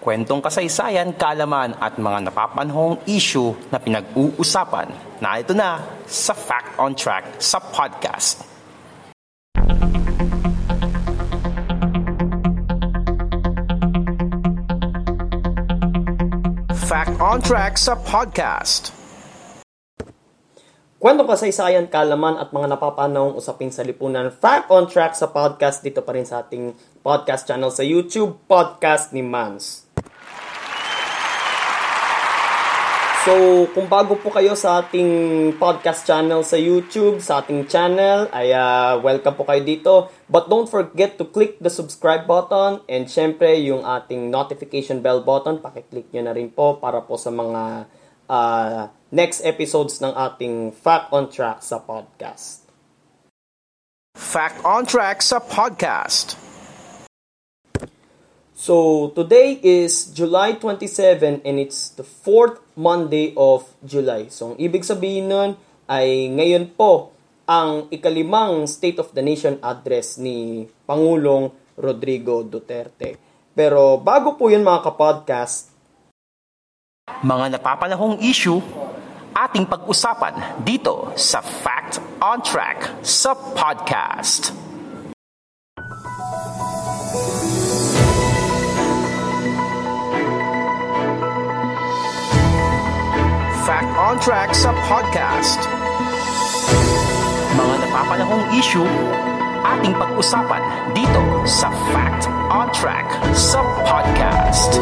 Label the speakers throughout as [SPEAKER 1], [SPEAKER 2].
[SPEAKER 1] Kwentong kasaysayan, kalaman at mga napapanhong issue na pinag-uusapan na ito na sa Fact on Track sa podcast. Fact on Track sa podcast.
[SPEAKER 2] Kwentong kasaysayan, kalaman at mga napapanahong usapin sa lipunan. Fact on Track sa podcast dito pa rin sa ating podcast channel sa YouTube, Podcast ni Mans. So, kung bago po kayo sa ating podcast channel sa YouTube, sa ating channel, ay uh, welcome po kayo dito. But don't forget to click the subscribe button and syempre yung ating notification bell button, pakiclick nyo na rin po para po sa mga uh, next episodes ng ating Fact on Track sa podcast.
[SPEAKER 1] Fact on Track sa podcast.
[SPEAKER 2] So, today is July 27 and it's the fourth Monday of July. So, ang ibig sabihin nun ay ngayon po ang ikalimang State of the Nation address ni Pangulong Rodrigo Duterte. Pero bago po yun mga kapodcast,
[SPEAKER 1] mga napapanahong issue ating pag-usapan dito sa Fact on Track sa podcast. Fact on Track sa podcast. Mga napapanahong issue, ating pag-usapan dito sa Fact on Track sa podcast.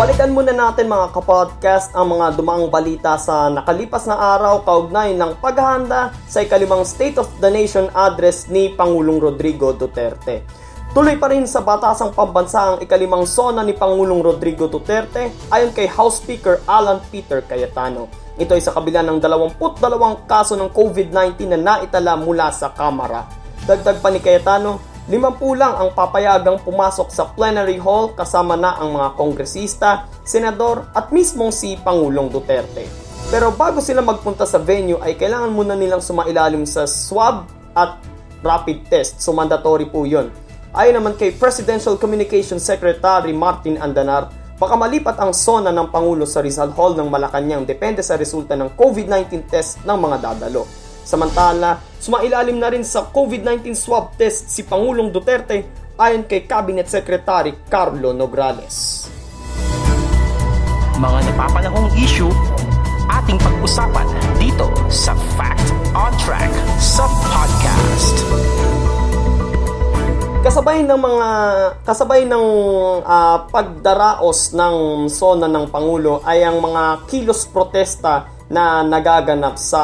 [SPEAKER 2] Balikan muna natin mga kapodcast ang mga dumang balita sa nakalipas na araw kaugnay ng paghahanda sa ikalimang State of the Nation address ni Pangulong Rodrigo Duterte. Tuloy pa rin sa batasang pambansa ang ikalimang sona ni Pangulong Rodrigo Duterte ayon kay House Speaker Alan Peter Cayetano. Ito ay sa kabila ng 22 kaso ng COVID-19 na naitala mula sa Kamara. Dagdag pa ni Cayetano, 50 lang ang papayagang pumasok sa plenary hall kasama na ang mga kongresista, senador at mismong si Pangulong Duterte. Pero bago sila magpunta sa venue ay kailangan muna nilang sumailalim sa swab at rapid test. So mandatory po yun. Ayon naman kay Presidential Communications Secretary Martin Andanar, baka malipat ang sona ng Pangulo sa Rizal Hall ng Malacanang depende sa resulta ng COVID-19 test ng mga dadalo. Samantala, sumailalim na rin sa COVID-19 swab test si Pangulong Duterte ayon kay Cabinet Secretary Carlo Nograles.
[SPEAKER 1] Mga napapanahong issue, ating pag-usapan dito sa Fact on Track sa podcast.
[SPEAKER 2] Kasabay ng mga kasabay ng uh, pagdaraos ng sona ng pangulo ay ang mga kilos protesta na nagaganap sa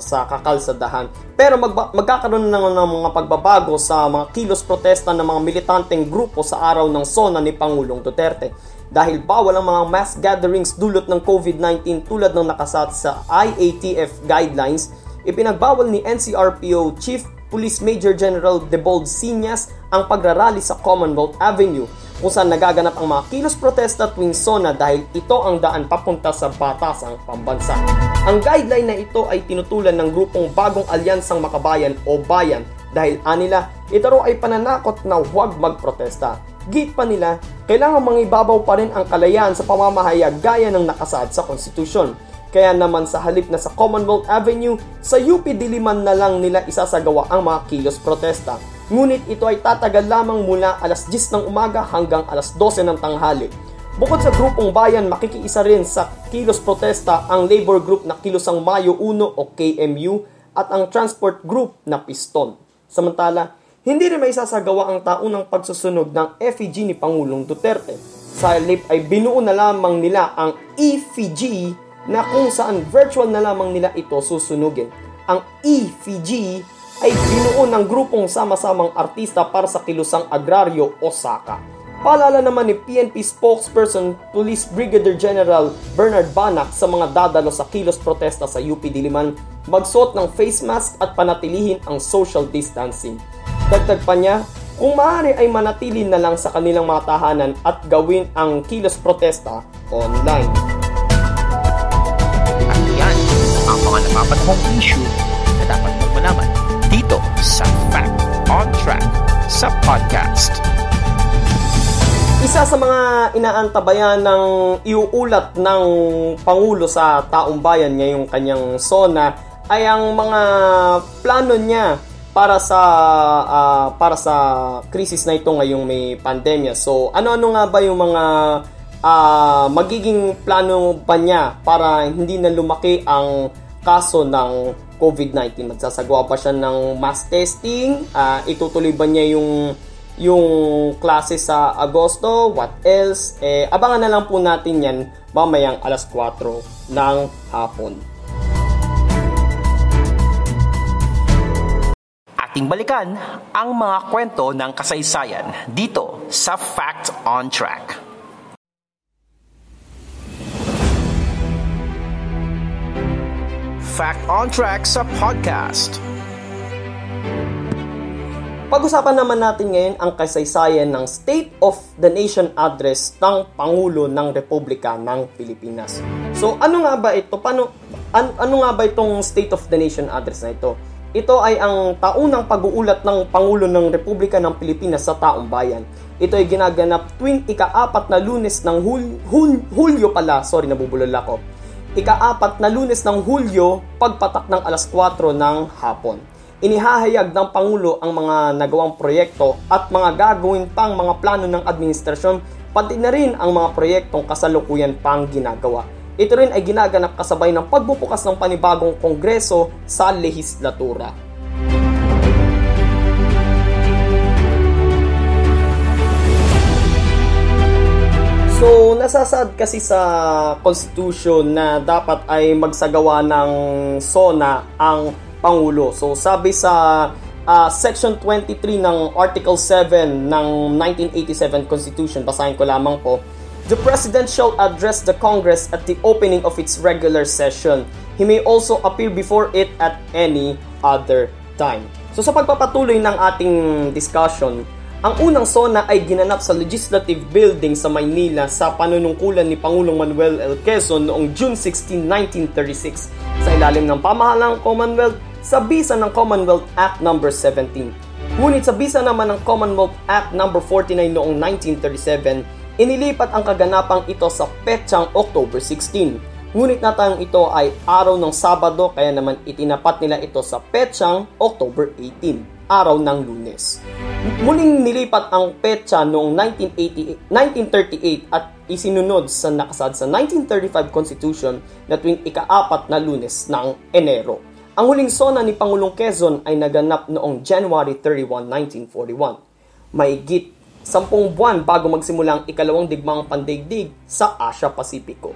[SPEAKER 2] sa kakalsadahan. Pero magba, magkakaroon ng, ng mga pagbabago sa mga kilos protesta ng mga militanteng grupo sa araw ng sona ni Pangulong Duterte. Dahil bawal ang mga mass gatherings dulot ng COVID-19 tulad ng nakasat sa IATF guidelines, ipinagbawal ni NCRPO Chief Police Major General Debold Sinyas ang pagrarally sa Commonwealth Avenue kung saan nagaganap ang mga kilos protesta tuwing SONA dahil ito ang daan papunta sa batasang pambansa. Ang guideline na ito ay tinutulan ng grupong Bagong Alyansang Makabayan o Bayan dahil anila ito raw ay pananakot na huwag magprotesta. Git pa nila, kailangan mangibabaw pa rin ang kalayaan sa pamamahayag gaya ng nakasaad sa konstitusyon kaya naman sa halip na sa Commonwealth Avenue, sa UP Diliman na lang nila isasagawa ang mga kilos protesta. Ngunit ito ay tatagal lamang mula alas 10 ng umaga hanggang alas 12 ng tanghali. Bukod sa grupong bayan, makikiisa rin sa kilos protesta ang labor group na Kilosang Mayo 1 o KMU at ang transport group na Piston. Samantala, hindi rin may sasagawa ang taunang pagsusunog ng effigy ni Pangulong Duterte. Sa halip ay binuo na lamang nila ang effigy na kung saan virtual na lamang nila ito susunugin. Ang EFG ay binuo ng grupong sama-samang artista para sa kilusang agraryo Osaka. Paalala naman ni PNP spokesperson Police Brigadier General Bernard Banak sa mga dadalo sa kilos protesta sa UP Diliman magsuot ng face mask at panatilihin ang social distancing. Dagdag pa niya, kung maaari ay manatili na lang sa kanilang mga tahanan at gawin ang kilos protesta online
[SPEAKER 1] mga napapanahong issue na dapat mong malaman dito sa Fact on Track sa podcast.
[SPEAKER 2] Isa sa mga inaantabayan ng iuulat ng Pangulo sa taong bayan ngayong kanyang SONA ay ang mga plano niya para sa uh, para sa krisis na ito ngayong may pandemya. So, ano-ano nga ba yung mga uh, magiging plano pa niya para hindi na lumaki ang kaso ng COVID-19? Magsasagawa pa siya ng mass testing? Uh, itutuloy ba niya yung yung klase sa Agosto, what else, eh, abangan na lang po natin yan mamayang alas 4 ng hapon.
[SPEAKER 1] Ating balikan ang mga kwento ng kasaysayan dito sa Fact on Track. Fact on Track sa podcast.
[SPEAKER 2] Pag-usapan naman natin ngayon ang kasaysayan ng State of the Nation Address ng Pangulo ng Republika ng Pilipinas. So ano nga ba ito? Paano, an, ano nga ba itong State of the Nation Address na ito? Ito ay ang taunang pag-uulat ng Pangulo ng Republika ng Pilipinas sa taong bayan. Ito ay ginaganap tuwing ika-apat na lunes ng Hul- Hul- Hulyo pala, sorry nabubulol ako. Ika-apat na lunes ng Hulyo, pagpatak ng alas 4 ng hapon. Inihahayag ng Pangulo ang mga nagawang proyekto at mga gagawin pang mga plano ng administrasyon pati na rin ang mga proyektong kasalukuyan pang ginagawa. Ito rin ay ginaganap kasabay ng pagbubukas ng panibagong kongreso sa lehislatura. Nasasaad kasi sa Constitution na dapat ay magsagawa ng SONA ang Pangulo. So sabi sa uh, Section 23 ng Article 7 ng 1987 Constitution, basahin ko lamang po, The President shall address the Congress at the opening of its regular session. He may also appear before it at any other time. So sa pagpapatuloy ng ating discussion, ang unang SONA ay ginanap sa Legislative Building sa Maynila sa panunungkulan ni Pangulong Manuel L. Quezon noong June 16, 1936 sa ilalim ng pamahalang Commonwealth sa bisa ng Commonwealth Act No. 17. Ngunit sa bisa naman ng Commonwealth Act No. 49 noong 1937, inilipat ang kaganapang ito sa petsang October 16. Ngunit natang ito ay araw ng Sabado kaya naman itinapat nila ito sa petsang October 18, araw ng Lunes. Muling nilipat ang petsa noong 1938 at isinunod sa nakasad sa 1935 Constitution na tuwing ika-apat na lunes ng Enero. Ang huling sona ni Pangulong Quezon ay naganap noong January 31, 1941. Maigit sampung buwan bago magsimula ang ikalawang digmang pandaigdig sa Asia Pasipiko.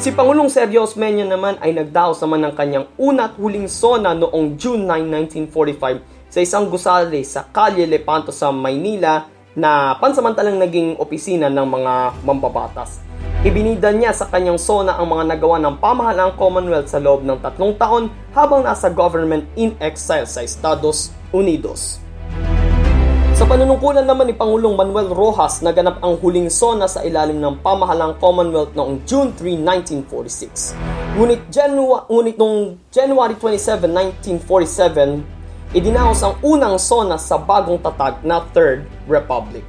[SPEAKER 2] Si Pangulong Sergio Osmeña naman ay nagdaos naman ng kanyang una at huling sona noong June 9, 1945 sa isang gusali sa Calle Lepanto sa Maynila na pansamantalang naging opisina ng mga mambabatas. Ibinida niya sa kanyang SONA ang mga nagawa ng pamahalaang Commonwealth sa loob ng tatlong taon habang nasa government in exile sa Estados Unidos. Sa panunungkulan naman ni Pangulong Manuel Rojas, naganap ang huling SONA sa ilalim ng pamahalang Commonwealth noong June 3, 1946. Ngunit, Janu- ngunit noong January 27, 1947, idinaos ang unang SONA sa bagong tatag na Third Republic.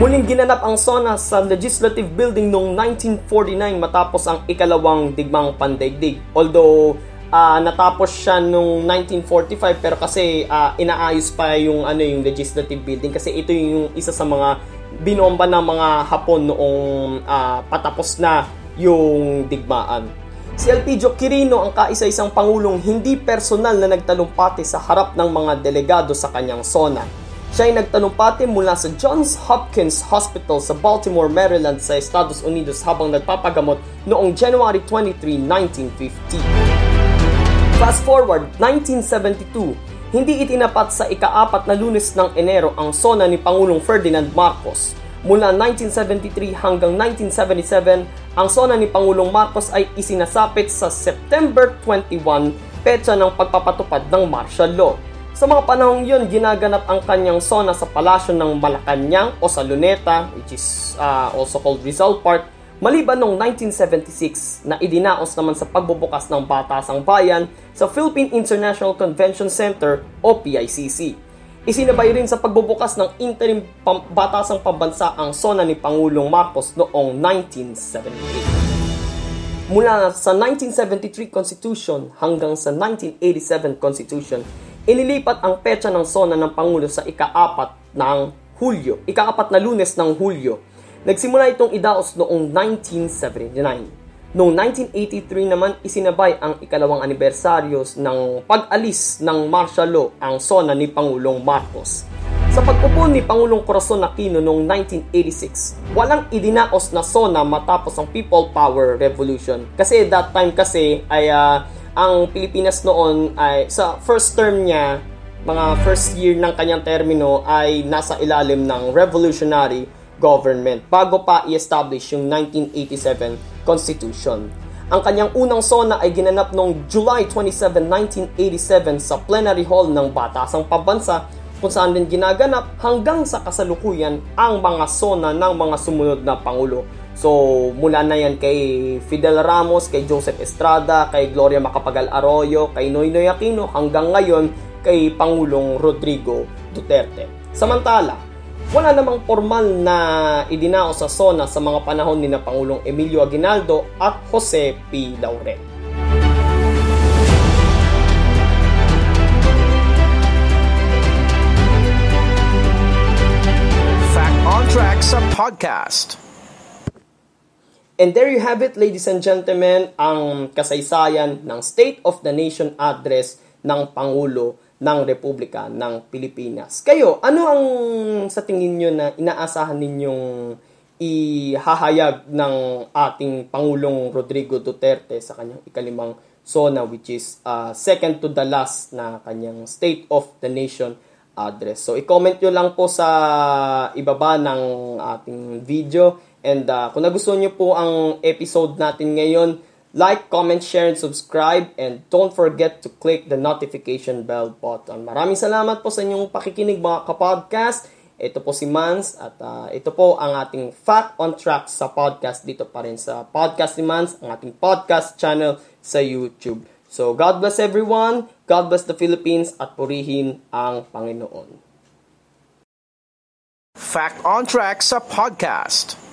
[SPEAKER 2] Muling ginanap ang SONA sa Legislative Building noong 1949 matapos ang ikalawang digmang pandaigdig. Although uh, natapos siya noong 1945 pero kasi uh, inaayos pa yung ano yung Legislative Building kasi ito yung isa sa mga binomba ng mga Hapon noong uh, patapos na yung digmaan. Si Elpidio Quirino ang kaisa-isang pangulong hindi personal na nagtalumpati sa harap ng mga delegado sa kanyang SONA. Siya ay nagtanumpati mula sa Johns Hopkins Hospital sa Baltimore, Maryland sa Estados Unidos habang nagpapagamot noong January 23, 1950. Fast forward, 1972, hindi itinapat sa ikaapat na lunes ng Enero ang sona ni Pangulong Ferdinand Marcos. Mula 1973 hanggang 1977, ang sona ni Pangulong Marcos ay isinasapit sa September 21, petsa ng pagpapatupad ng martial law. Sa mga panahong yun, ginaganap ang kanyang sona sa palasyo ng Malacanang o sa Luneta, which is uh, also called Rizal Park, maliban noong 1976 na idinaos naman sa pagbubukas ng Batasang Bayan sa Philippine International Convention Center o PICC. Isinabay rin sa pagbubukas ng interim pam- batasang pambansa ang sona ni Pangulong Marcos noong 1978. Mula sa 1973 Constitution hanggang sa 1987 Constitution, inilipat ang petsa ng sona ng Pangulo sa ikaapat ng Hulyo, ikaapat na lunes ng Hulyo. Nagsimula itong idaos noong 1979. Noong 1983 naman, isinabay ang ikalawang anibersaryos ng pag-alis ng martial law ang sona ni Pangulong Marcos. Sa pagpupo ni Pangulong Corazon Aquino noong 1986, walang idinaos na sona matapos ang People Power Revolution. Kasi that time kasi ay uh, ang Pilipinas noon ay sa first term niya, mga first year ng kanyang termino ay nasa ilalim ng revolutionary government bago pa i-establish yung 1987 Constitution. Ang kanyang unang sona ay ginanap noong July 27, 1987 sa plenary hall ng Batasang Pambansa kung saan din ginaganap hanggang sa kasalukuyan ang mga sona ng mga sumunod na Pangulo. So, mula na yan kay Fidel Ramos, kay Joseph Estrada, kay Gloria Macapagal Arroyo, kay Noynoy Aquino, hanggang ngayon kay Pangulong Rodrigo Duterte. Samantala, wala namang formal na idinao sa SONA sa mga panahon ni na Pangulong Emilio Aguinaldo at Jose P. Laurel.
[SPEAKER 1] Fact on Track sa podcast.
[SPEAKER 2] And there you have it, ladies and gentlemen, ang kasaysayan ng State of the Nation address ng Pangulo ng Republika ng Pilipinas. Kayo, ano ang sa tingin nyo na inaasahan ninyong ihahayag ng ating Pangulong Rodrigo Duterte sa kanyang ikalimang SONA which is uh, second to the last na kanyang State of the Nation address. So, i-comment nyo lang po sa ibaba ng ating video. And uh, kung nagustuhan nyo po ang episode natin ngayon, Like, comment, share, and subscribe. And don't forget to click the notification bell button. Maraming salamat po sa inyong pakikinig mga kapodcast. Ito po si Mans at uh, ito po ang ating Fact on Track sa podcast dito pa rin sa Podcast ni Mans, ang ating podcast channel sa YouTube. So God bless everyone, God bless the Philippines at purihin ang Panginoon.
[SPEAKER 1] Fact on Track sa podcast.